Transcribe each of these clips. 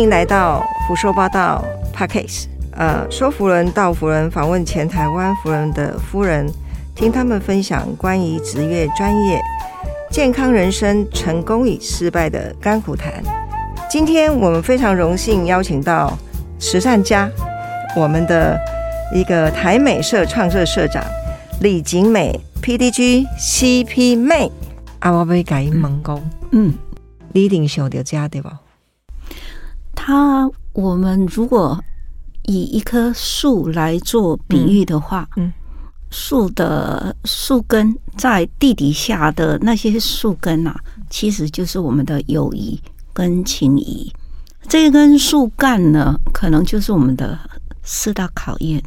迎来到胡说八道 Podcast。呃，说服人到福人访问前台湾福人的夫人，听他们分享关于职业专业、健康人生、成功与失败的甘苦谈。今天我们非常荣幸邀请到慈善家，我们的一个台美社创社社长李景美 PDG CP 妹。啊，我要改问讲，嗯，你一定想到家对吧？它我们如果以一棵树来做比喻的话，嗯，树的树根在地底下的那些树根啊，其实就是我们的友谊跟情谊。这根树干呢，可能就是我们的四大考验。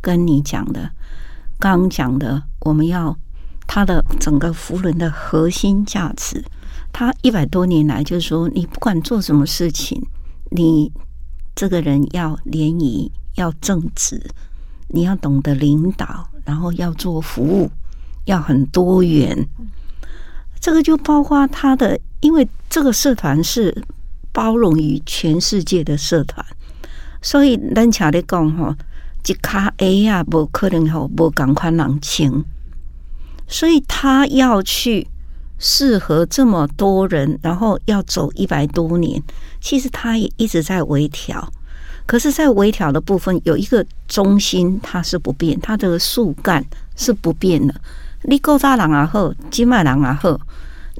跟你讲的，刚讲的，我们要它的整个福伦的核心价值，它一百多年来就是说，你不管做什么事情。你这个人要联谊，要正直，你要懂得领导，然后要做服务，要很多元。这个就包括他的，因为这个社团是包容于全世界的社团，所以咱巧的讲吼，一卡 A 啊，不可能吼，不赶快冷清，所以他要去。适合这么多人，然后要走一百多年，其实它也一直在微调。可是，在微调的部分，有一个中心它是不变，它的树干是不变的。你够大人啊好，金麦人啊好，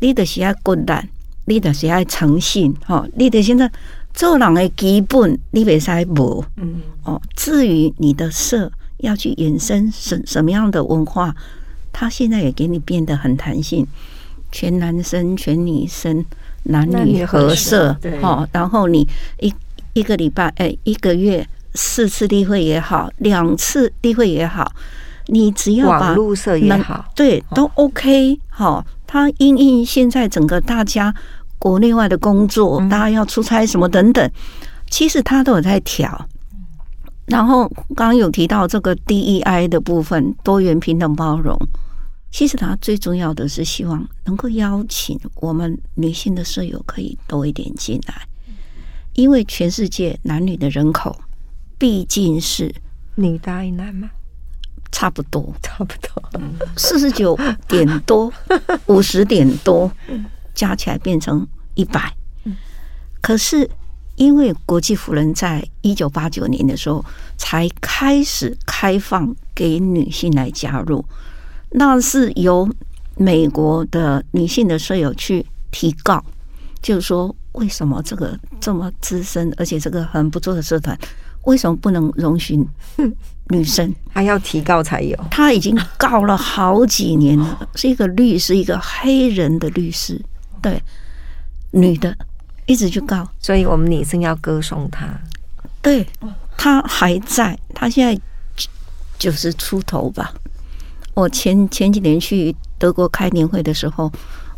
你的是爱骨胆，你的是爱诚信，哈，你的现在做人的基本，你别使无，嗯，哦。至于你的色要去衍生什什么样的文化，它现在也给你变得很弹性。全男生、全女生，男女合社，哦，然后你一一个礼拜，哎，一个月四次例会也好，两次例会也好，你只要把网络社也好，对，都 OK。好，他因应现在整个大家国内外的工作，大家要出差什么等等，其实他都有在调。然后刚刚有提到这个 DEI 的部分，多元、平等、包容。其实他最重要的是希望能够邀请我们女性的舍友可以多一点进来，因为全世界男女的人口毕竟是女大于男吗？差不多，差不多，四十九点多，五十点多，加起来变成一百。可是因为国际妇人在一九八九年的时候才开始开放给女性来加入。那是由美国的女性的舍友去提告，就是说为什么这个这么资深，而且这个很不错的社团，为什么不能容许女生？还要提告才有。他已经告了好几年了，是一个律师，一个黑人的律师，对，女的一直去告，所以我们女生要歌颂他。对，他还在，他现在九十出头吧。我前前几年去德国开年会的时候，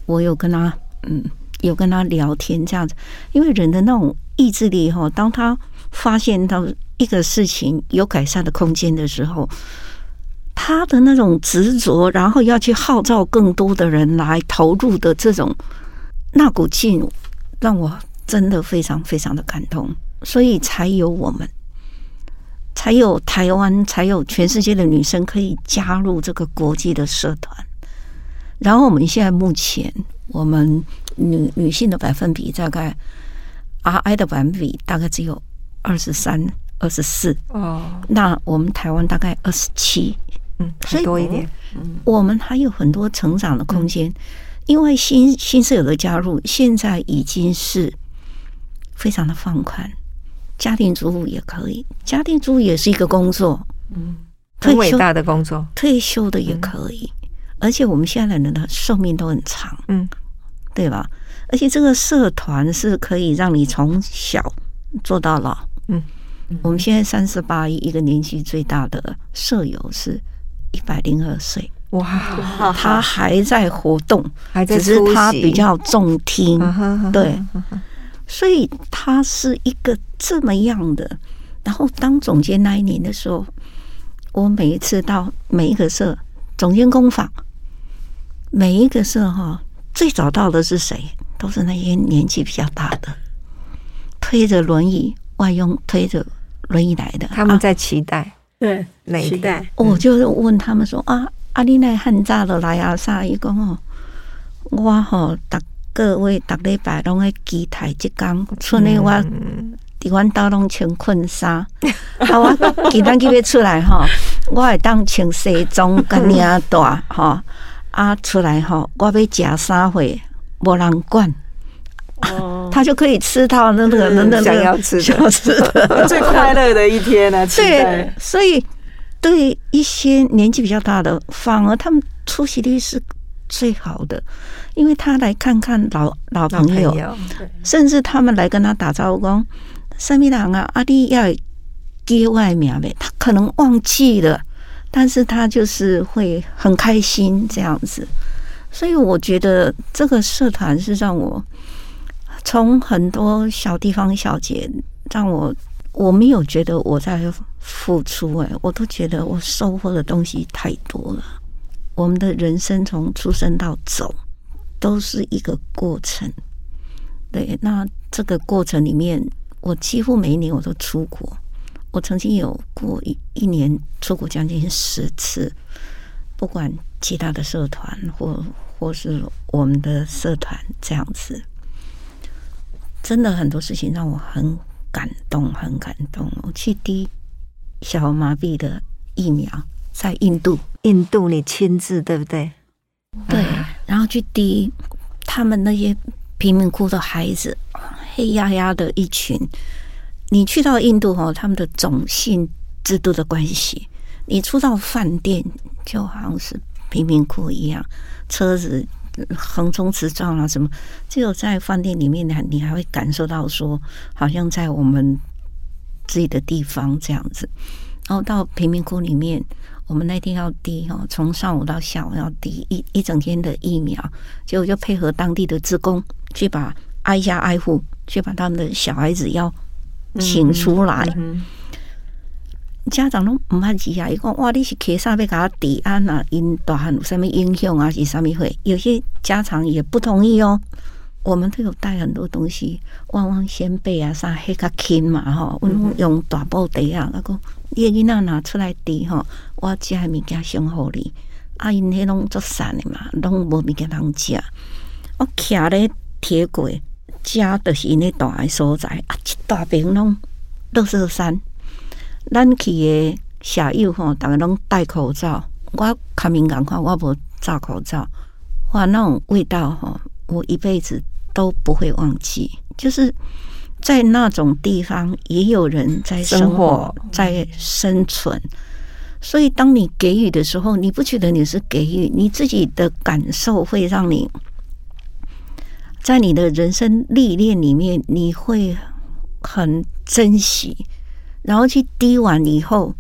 我有跟他嗯，有跟他聊天这样子，因为人的那种意志力哈，当他发现到一个事情有改善的空间的时候，他的那种执着，然后要去号召更多的人来投入的这种那股劲，让我真的非常非常的感动，所以才有我们。才有台湾，才有全世界的女生可以加入这个国际的社团。然后我们现在目前，我们女女性的百分比大概，R I 的百分比大概只有二十三、二十四。哦，那我们台湾大概二十七，嗯，再多一点。嗯，我们还有很多成长的空间，因为新新舍友的加入，现在已经是非常的放宽。家庭主妇也可以，家庭主妇也是一个工作，嗯，很伟大的工作。退休的也可以，而且我们现在的人的寿命都很长，嗯，对吧？而且这个社团是可以让你从小做到老，嗯。我们现在三十八，一个年纪最大的舍友是一百零二岁，哇，他还在活动，只是他比较重听，对。所以他是一个这么样的，然后当总监那一年的时候，我每一次到每一个社总监工坊，每一个社哈，最早到的是谁？都是那些年纪比较大的，推着轮椅，外佣推着轮椅来的，啊他们在期待对。期待，我就问他们说啊，阿丽奈汉早就来啊？啥？伊讲哦，我吼，逐个月逐礼拜拢会机台即工，剩诶我嗯。伫阮兜拢穿困衫，啊，我 今仔日要出来吼，我会当穿西装甲领带吼，啊，出来吼，我要食啥货，无人管，哦，他就可以吃到那个那那想要吃吃的，最快乐的一天 呢，期对，，所以对一些年纪比较大的，反而他们出席率是最好的，因为他来看看老老老朋友，友，甚至他们来跟他打招呼，讲什么人啊，阿弟要给外面呗，他可能忘记了，但是他就是会很开心这样子，所以我觉得这个社团是让我从很多小地方小节，让我我没有觉得我在付出、哎，我都觉得我收获的东西太多了。我们的人生从出生到走，都是一个过程。对，那这个过程里面，我几乎每一年我都出国。我曾经有过一一年出国将近十次，不管其他的社团或或是我们的社团这样子，真的很多事情让我很感动，很感动。我去滴小儿麻痹的疫苗，在印度，印度你亲自对不对？对，然后去滴他们那些贫民窟的孩子，黑压压的一群。你去到印度哦，他们的种姓制度的关系，你出到饭店就好像是贫民窟一样，车子横冲直撞啊，什么，只有在饭店里面，你你还会感受到说，好像在我们自己的地方这样子。然后到贫民窟里面，我们那天要滴哈，从上午到下午要滴一一整天的疫苗，结果就配合当地的职工去把挨家挨户去把他们的小孩子要请出来。嗯家长拢毋捌字啊！伊讲哇，你是摕啥要甲我抵安啊？因大汉有啥物影响啊？是啥物会？有些家长也不同意哦。我们都有带很多东西，旺旺仙贝啊，啥迄较轻嘛吼，阮拢用大布袋啊，那个你的囡仔拿出来滴吼，我食的物件先互你。啊，因迄拢做散的嘛，拢无物件通食。我徛咧铁轨，家就是因迄大的所在啊，一大边拢乐色山。咱去的舍友吼，逐个拢戴口罩。我较敏感看，我无罩口罩，哇，那种味道吼，我一辈子都不会忘记。就是在那种地方，也有人在生活，在生存。所以，当你给予的时候，你不觉得你是给予，你自己的感受会让你在你的人生历练里面，你会很珍惜。然后去滴完以后，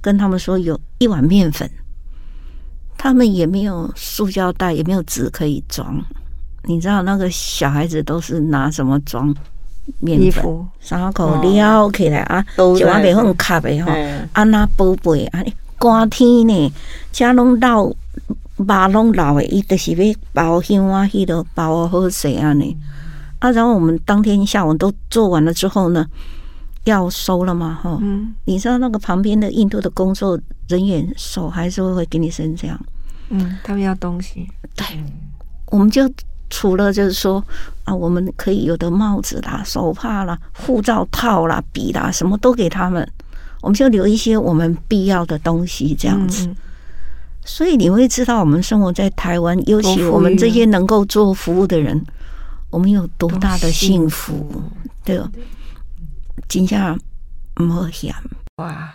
跟他们说有一碗面粉，他们也没有塑胶袋，也没有纸可以装。你知道那个小孩子都是拿什么装面粉？衣服三口撩起来啊，都就往在袂放卡的吼，哎安那宝贝安尼寒天呢，遮拢老肉拢老的，伊就是要包香啊，迄个包好势安尼。啊，然后我们当天下午都做完了之后呢，要收了嘛，哈。嗯你知道那个旁边的印度的工作人员手还是会给你伸这样，嗯，他们要东西，对，我们就除了就是说啊，我们可以有的帽子啦、手帕啦、护照套啦、笔啦，什么都给他们，我们就留一些我们必要的东西这样子。嗯所以你会知道，我们生活在台湾，尤其我们这些能够做服务的人，我们有多大的幸福，对吧？真正唔好嫌。哇，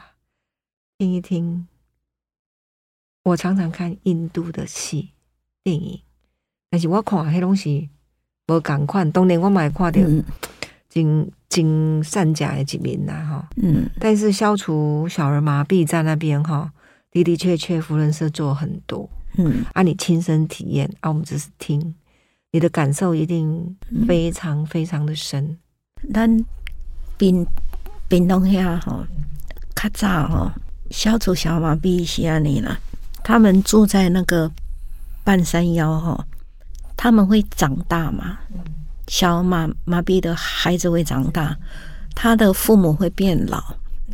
听一听。我常常看印度的戏电影，但是我看迄拢是无共款。当然我嘛会看到嗯真真善假的一面啦，哈。嗯，但是消除小儿麻痹在那边哈，的的确确，福伦社做很多嗯，啊，你亲身体验啊，我们只是听，你的感受一定非常非常的深。咱滨滨东遐吼，较早吼，消除小儿麻痹是安尼啦。他们住在那个半山腰吼，他们会长大嘛，小麻麻痹的孩子会长大，他的父母会变老，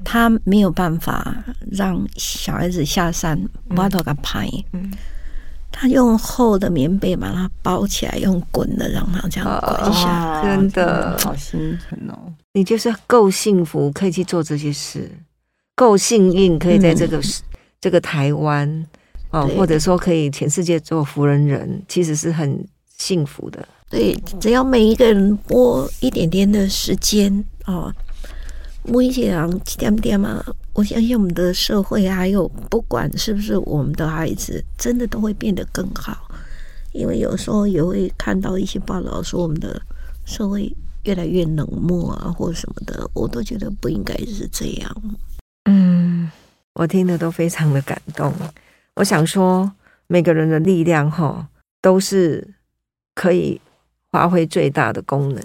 他没有办法让小孩子下山，挖到个拍。嗯，他用厚的棉被把它包起来，用滚的让他这样滚下。真的好心疼哦！你就是够幸福，可以去做这些事，够幸运，可以在这个、这个台湾哦，或者说可以全世界做福人人，其实是很幸福的。对，只要每一个人拨一点点的时间哦，每一些点点嘛，我相信我们的社会还有不管是不是我们的孩子，真的都会变得更好。因为有时候也会看到一些报道说我们的社会越来越冷漠啊，或者什么的，我都觉得不应该是这样。嗯，我听的都非常的感动。我想说，每个人的力量哈，都是可以发挥最大的功能。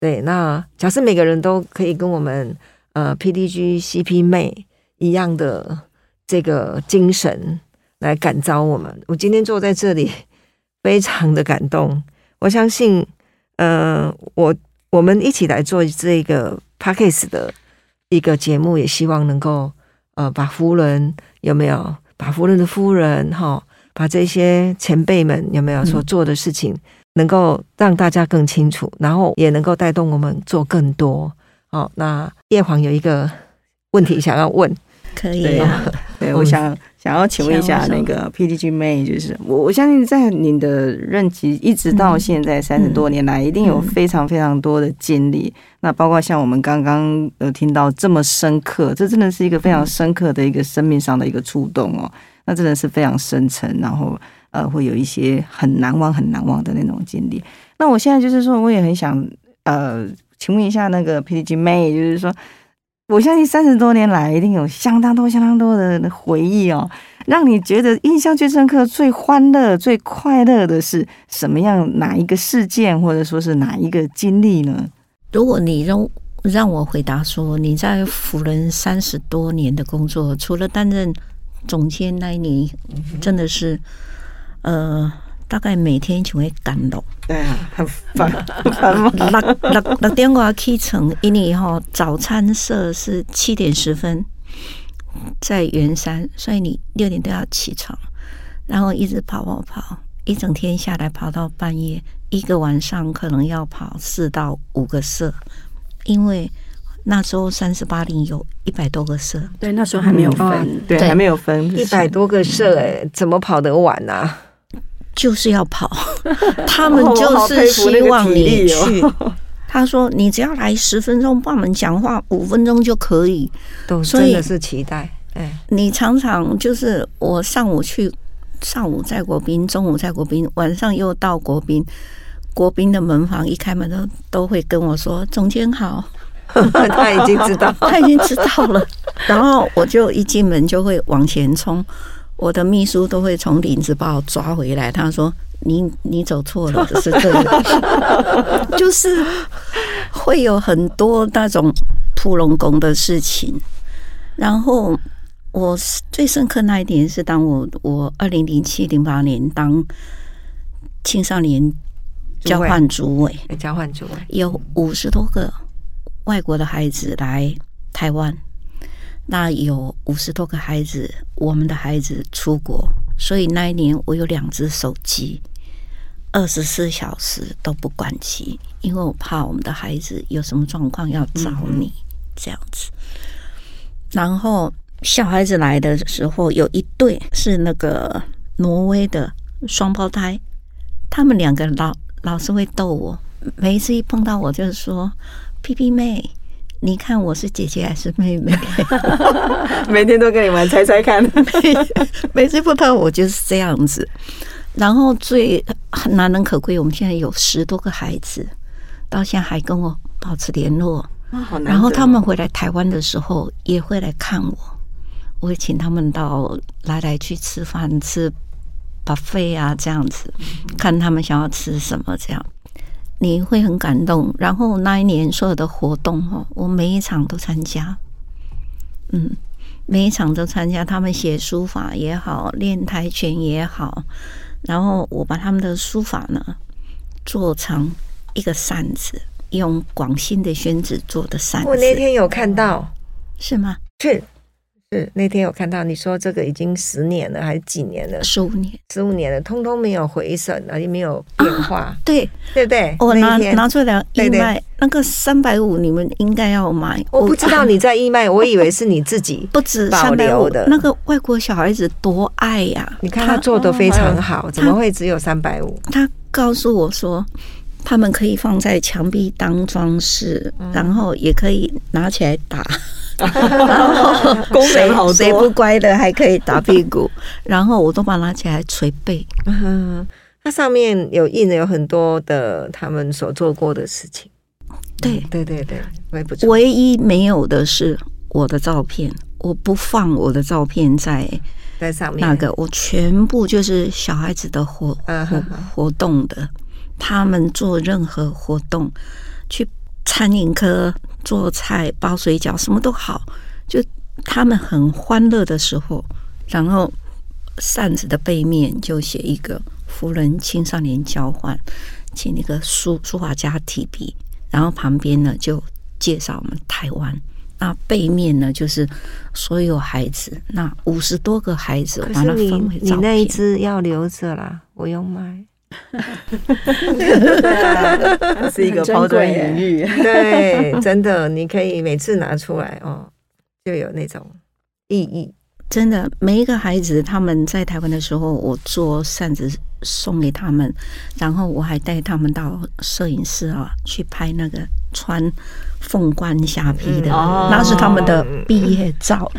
对，那假设每个人都可以跟我们呃 PDG CP 妹一样的这个精神来感召我们，我今天坐在这里，非常的感动。我相信，呃，我我们一起来做这个 p a c k a g e 的一个节目，也希望能够呃把夫人有没有把夫人的夫人哈，把这些前辈们有没有所做的事情，能够让大家更清楚，然后也能够带动我们做更多。哦、那叶黄有一个问题想要问，可以对啊，对，嗯我想想要请问一下那个 PDG 妹，就是我我相信在你的任期一直到现在三十多年来，一定有非常非常多的经历。那包括像我们刚刚呃听到这么深刻，这真的是一个非常深刻的一个生命上的一个触动哦。那真的是非常深沉，然后呃会有一些很难忘很难忘的那种经历。那我现在就是说，我也很想呃，请问一下那个 PDG 妹，就是说，我相信三十多年来一定有相当多、相当多的回忆哦，让你觉得印象最深刻、最欢乐、最快乐的是什么样？哪一个事件，或者说是哪一个经历呢？如果你让让我回答说，你在辅仁三十多年的工作，除了担任总监那一年，真的是呃，大概每天就会感动。对啊，很烦，很烦？六六六点我起床，因为哈早餐社是七点十分在圆山，所以你六点都要起床，然后一直跑跑跑，一整天下来跑到半夜，一个晚上可能要跑四到五个社，因为那时候三十八零有一百多个社，对，那时候还没有分，嗯对，对还没有分一百多个社哎、怎么跑得完啊？就是要跑，他们就是希望你去。哦 他说：“你只要来十分钟，帮我们讲话五分钟就可以。都所以真的是期待，哎，你常常就是我上午去，上午在国宾，中午在国宾，晚上又到国宾。国宾的门房一开门都都会跟我说：‘总监好。他已经知道’，他已经知道了。然后我就一进门就会往前冲，我的秘书都会从领子把我抓回来。他说：‘你你走错了，是这个。’就是会有很多那种扑龙宫的事情。然后我最深刻那一点是，当我我二零零七零八年当青少年交换主委，哎交换组委，有五十多个外国的孩子来台湾，那有五十多个孩子，我们的孩子出国，所以那一年我有两只手机，二十四小时都不关机，因为我怕我们的孩子有什么状况要找你、这样子。然后小孩子来的时候，有一对是那个挪威的双胞胎，他们两个老老是会逗我，每一次一碰到我就是说：“屁屁妹，你看我是姐姐还是妹妹？” 每天都跟你玩猜猜看。每次碰到我就是这样子。然后最难能可贵，我们现在有十多个孩子，到现在还跟我保持联络。好难然后他们回来台湾的时候，也会来看我，我会请他们到来来去吃饭，吃 buffet 啊，这样子，看他们想要吃什么，这样你会很感动。然后那一年所有的活动哦，我每一场都参加，嗯，每一场都参加。他们写书法也好，练跆拳也好，然后我把他们的书法呢做成一个扇子，用广新的宣纸做的扇子。我那天有看到，是吗？是是那天有看到，你说这个已经十年了还是几年了？十五年。十五年了，通通没有回审，而且没有变化，对对不对？我拿拿出来义对对卖，那个三百五你们应该要买。我不知道你在义卖，我以为是你自己。不止保三百五留的那个外国小孩子多爱呀、你看他做的非常好，怎么会只有三百五？他告诉我说，他们可以放在墙壁当装饰，嗯然后也可以拿起来打。功能好多谁谁不乖的还可以打屁股，然后我都把它拿起来捶背。嗯，它上面有印了有很多的他们所做过的事情。对，对对对，我也不。唯一没有的是我的照片，我不放我的照片在在上面那个，我全部就是小孩子的活活嗯哼哼活动的，他们做任何活动，去餐饮科做菜、包水饺，什么都好，就他们很欢乐的时候，然后扇子的背面就写一个“福人青少年交换”，请那个书书法家提笔，然后旁边呢就介绍我们台湾。那背面呢，就是所有孩子，那五十多个孩子，我把它分为照你那一。只要留着啦，我用 买。是一个抛砖引玉。对，真的，你可以每次拿出来哦，就有那种意义。真的，每一个孩子他们在台湾的时候，我做扇子送给他们，然后我还带他们到摄影师啊去拍那个穿凤冠霞帔的，那是他们的毕业照。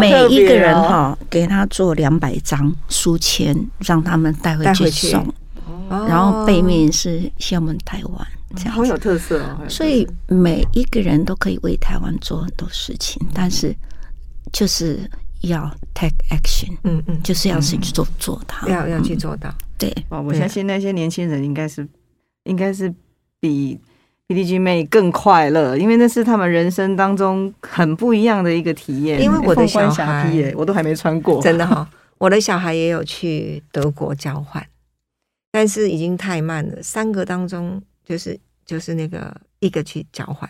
每一个人，哈、给他做两百张书签，让他们带回去送，哦然后背面是厦门台湾这样。好有特色哦。所以每一个人都可以为台湾做很多事情，但是就是要 take action，嗯嗯，就是要去做做它，要要去嗯做到。对。哦，我相信那些年轻人应该是应该是比 PDG 妹更快乐，因为那是他们人生当中很不一样的一个体验。因为我的小孩耶，我都还没穿过，真的哈、我的小孩也有去德国交换，但是已经太慢了。三个当中，就是就是那个一个去交换，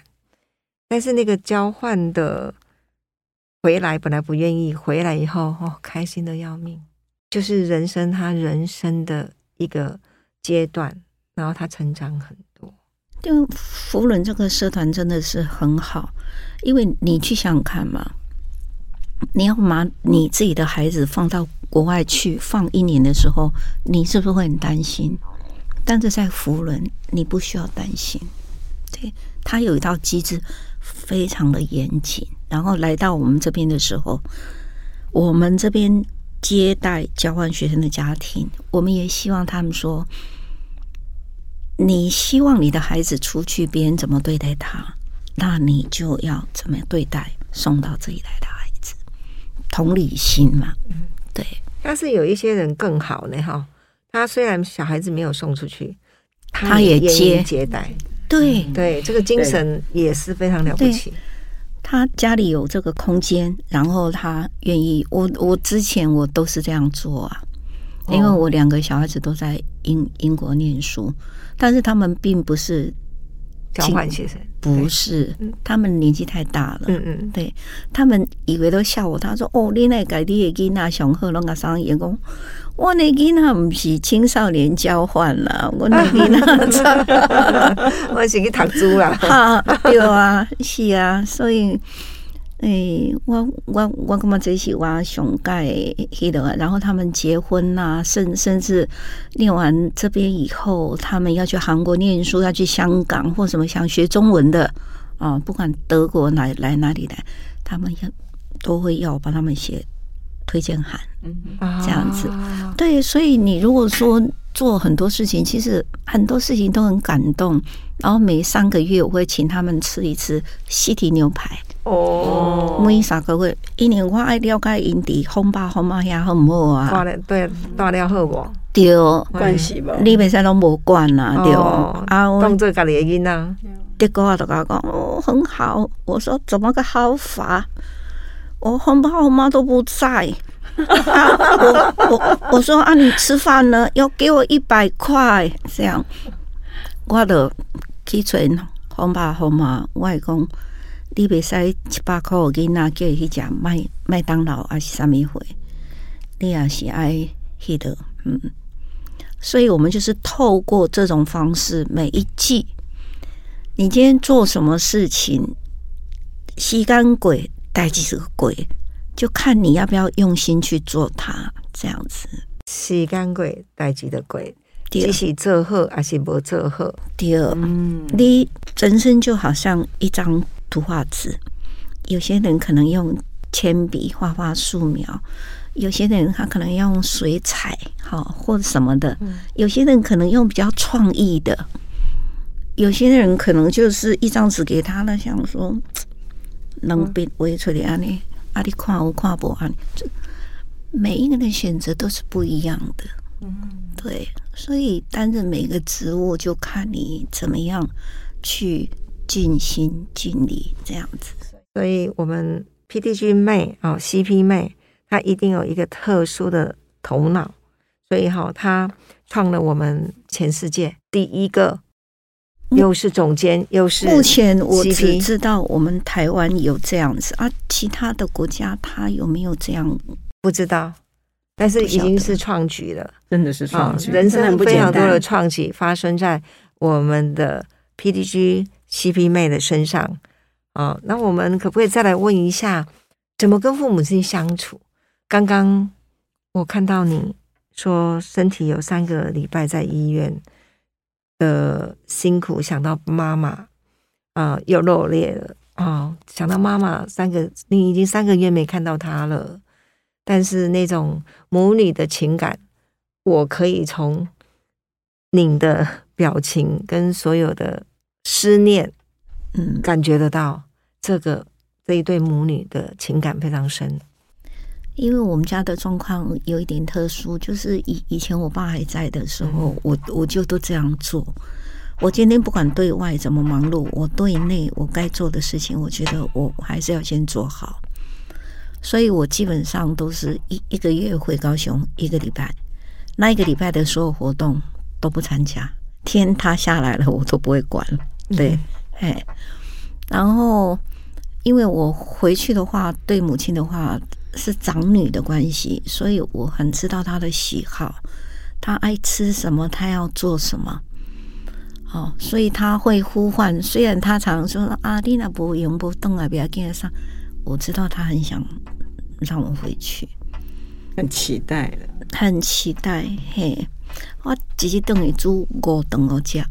但是那个交换的回来本来不愿意，回来以后哦，开心的要命，就是人生他人生的一个阶段，然后他成长很多。就福伦这个社团真的是很好，因为你去想想看嘛，你要把你自己的孩子放到国外去放一年的时候，你是不是会很担心？但是在福伦，你不需要担心，对他有一套机制非常的严谨。然后来到我们这边的时候，我们这边接待交换学生的家庭，我们也希望他们说，你希望你的孩子出去，别人怎么对待他，那你就要怎么对待送到这里来的孩子，同理心嘛，对，但是有一些人更好呢，哈，他虽然小孩子没有送出去，他也接。接待，对。对，这个精神也是非常了不起。他家里有这个空间，然后他愿意。我我之前我都是这样做啊，因为我两个小孩子都在英英国念书，但是他们并不是交换学生不是，他们年纪太大了。嗯嗯，对他们以为都笑我，他说：“哦，你那改你的囡仔上好，拢个上员工，我那囡仔不是青少年交换啦，我那囡仔 我是去读书啦。哈，对啊，是啊，所以，诶、我我我感觉这是我上盖迄个，然后他们结婚呐、甚甚至念完这边以后，他们要去韩国念书，要去香港或什么想学中文的啊，不管德国哪来哪里来，他们要都会要我帮他们写推荐函。嗯这样子对，所以你如果说做很多事情，其实很多事情都很感动。然后每三个月我会请他们吃一次西提牛排，哦，每三个月，因为我爱了解因伫风爸风妈遐好唔好啊？大了对大了好无？对，关系吧。你袂使拢无管啦，对哦啊，我当做家己的囡仔，结果我就跟他讲，哦，很好。我说怎么个好法？我红爸红妈都不在。啊、我我我说啊，你吃饭呢？要给我一百块，这样。我就去找红爸红妈，我会讲，你袂使七八箍囡仔叫伊去食麦麦当劳还是啥物货，你也是爱迄个，嗯。所以我们就是透过这种方式，每一季，你今天做什么事情，吸干鬼带几个鬼，就看你要不要用心去做它，这样子。时间过，代志的过，对只是做好还是无做好？第二，嗯，你人生就好像一张图画纸，有些人可能用铅笔画画素描，有些人他可能用水彩，好或者什么的，有些人可能用比较创意的，有些人可能就是一张纸给他了，想说能笔画出来安尼，啊你看我看不安，这每一个人选择都是不一样的。对，所以担任每个职务就看你怎么样去尽心尽力这样子。所以我们 PDG 妹哦，CP 妹，她一定有一个特殊的头脑，所以哈、她创了我们全世界第一个，又是总监又是目前我只知道我们台湾有这样子啊，其他的国家它有没有这样？不知道，但是已经是创举了。真的是啊创，举，人生很非常多的。创举发生在我们的 PDG CP 妹的身上啊。那我们可不可以再来问一下，怎么跟父母亲相处？刚刚我看到你说身体有三个礼拜在医院的辛苦，想到妈妈啊、又落泪了啊、想到妈妈三个，你已经三个月没看到她了，但是那种母女的情感。我可以从你的表情跟所有的思念嗯，感觉得到，这个这一对母女的情感非常深。因为我们家的状况有一点特殊，就是以以前我爸还在的时候，我我就都这样做。我今天不管对外怎么忙碌，我对内我该做的事情，我觉得我还是要先做好。所以我基本上都是一一个月回高雄一个礼拜，那一个礼拜的所有活动都不参加，天塌下来了我都不会管。对，哎，然后因为我回去的话，对母亲的话是长女的关系，所以我很知道她的喜好，她爱吃什么，她要做什么。哦，所以她会呼唤，虽然她常说啊，你那不用不动啊，不要跟上。我知道她很想让我回去，很期待的，很期待。嘿，我只是等于煮五顿我吃。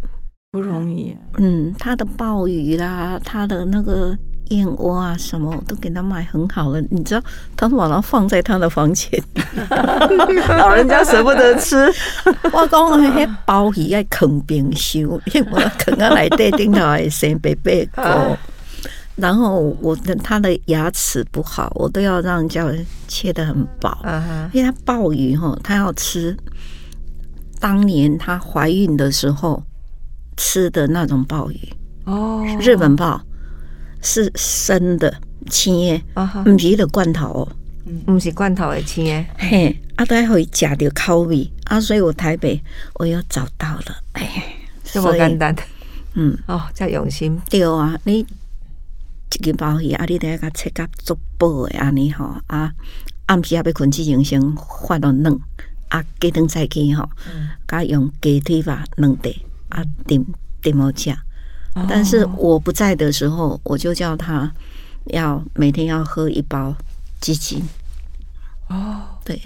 不容易、啊。嗯，他的鲍鱼啦，他的那个燕窝啊，什么我都给他买很好了。你知道，他都把它放在他的房间。老人家舍不得吃，我讲，迄鲍鱼爱啃冰箱，因为我啃啊内底顶头会生白白骨。然后我的他的牙齿不好，我都要让人家切的很薄。因为他鲍鱼哈，他要吃当年她怀孕的时候吃的那种鲍鱼。哦，日本鲍是生的青的，啊哈，不是的罐头哦。不是罐头的青的，嘿，啊，都还会食到口味啊，所以我台北我又找到了，哎，这么简单嗯，哦，叫用心。对啊，你一个鲍鱼啊，你得甲切甲足薄的安尼吼啊，暗时啊要困之前先发到软，啊，鸡蛋再去吼，甲用鸡腿吧软地啊点点好食。但是我不在的时候，我就叫他要每天要喝一包鸡精。哦，对，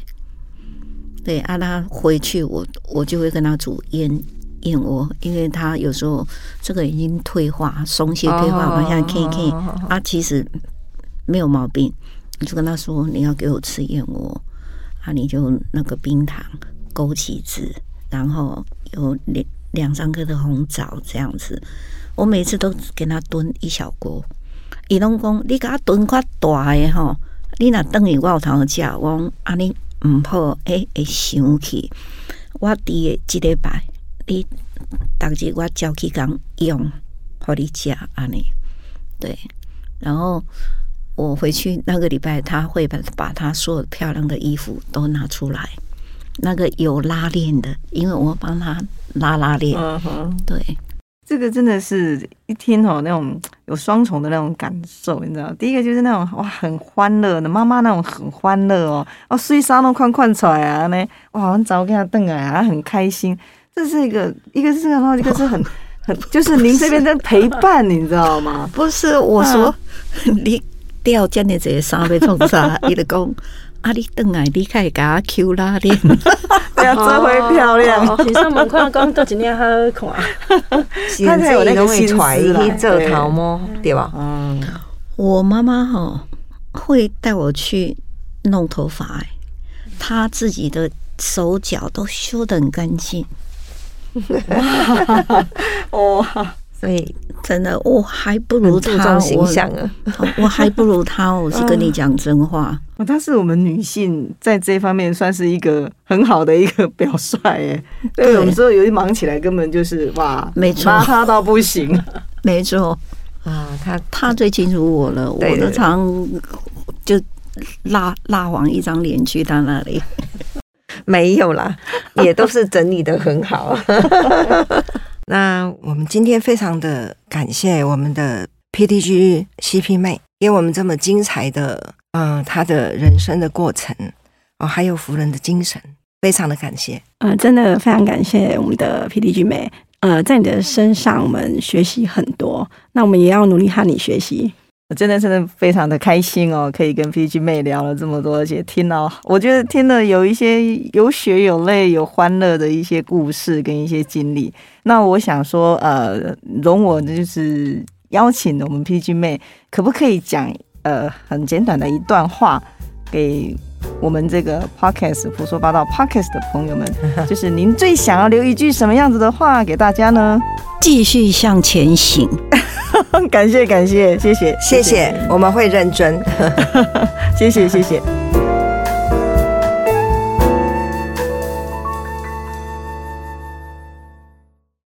对，啊，他回去我我就会跟他煮燕燕窝，因为他有时候这个已经退化、松懈退化，哦往下看一看哦啊，其实没有毛病。你就跟他说你要给我吃燕窝啊，你就那个冰糖、枸杞子，然后有两两三颗的红枣这样子。我每次都给他炖一小锅，伊拢讲你给他炖较大的吼，你若等于我有头食，我讲安尼毋好，会会生气。我伫诶即礼拜，你逐日我照去讲用，互你食安尼。对，然后我回去那个礼拜，他会把把他所有漂亮的衣服都拿出来，那个有拉链的，因为我帮他拉拉链。嗯哼，对，这个真的是一听哦，那种有双重的那种感受，你知道？第一个就是那种哇，很欢乐的妈妈那种很欢乐哦，哦，睡沙都宽宽出来啊，呢，哇，很早给他瞪啊，很开心。这是一个，一个是然后一个是很 很，就是您这边的陪伴，你知道吗？不是我说 你掉进的这些衫被冲啥？伊就讲。啊！你等来，你可以给他 Q 拉链，对啊，这回漂亮。你上门看讲都一年好看，现在有那个会揣去做头毛，对吧？嗯，我妈妈哈会带我去弄头发，哎，她自己的手脚都修得很干净。哇！所以真的，我还不如他形象啊！我还不如他，我是跟你讲真话。哦，他是我们女性在这方面算是一个很好的一个表率哎。对，我们说有一忙起来，根本就是哇，没错，他到不行，没错啊。他他最清楚我了，我都常就拉拉黄一张脸去他那里。没有啦，也都是整理的很好。那我们今天非常的感谢我们的 PDG CP 妹，给我们这么精彩的，嗯，她的人生的过程哦，还有服人的精神，非常的感谢。呃，真的非常感谢我们的 PDG 妹，呃，在你的身上我们学习很多，那我们也要努力和你学习。真的真的非常的开心哦，可以跟 PG 妹聊了这么多，而且听到我觉得听了有一些有血有泪有欢乐的一些故事跟一些经历。那我想说，呃，容我就是邀请我们 PG 妹，可不可以讲呃很简短的一段话给我们这个 Podcast 胡说八道 Podcast 的朋友们，就是您最想要留一句什么样子的话给大家呢？继续向前行。感谢感谢谢谢谢谢，我们会认真。谢 谢谢谢。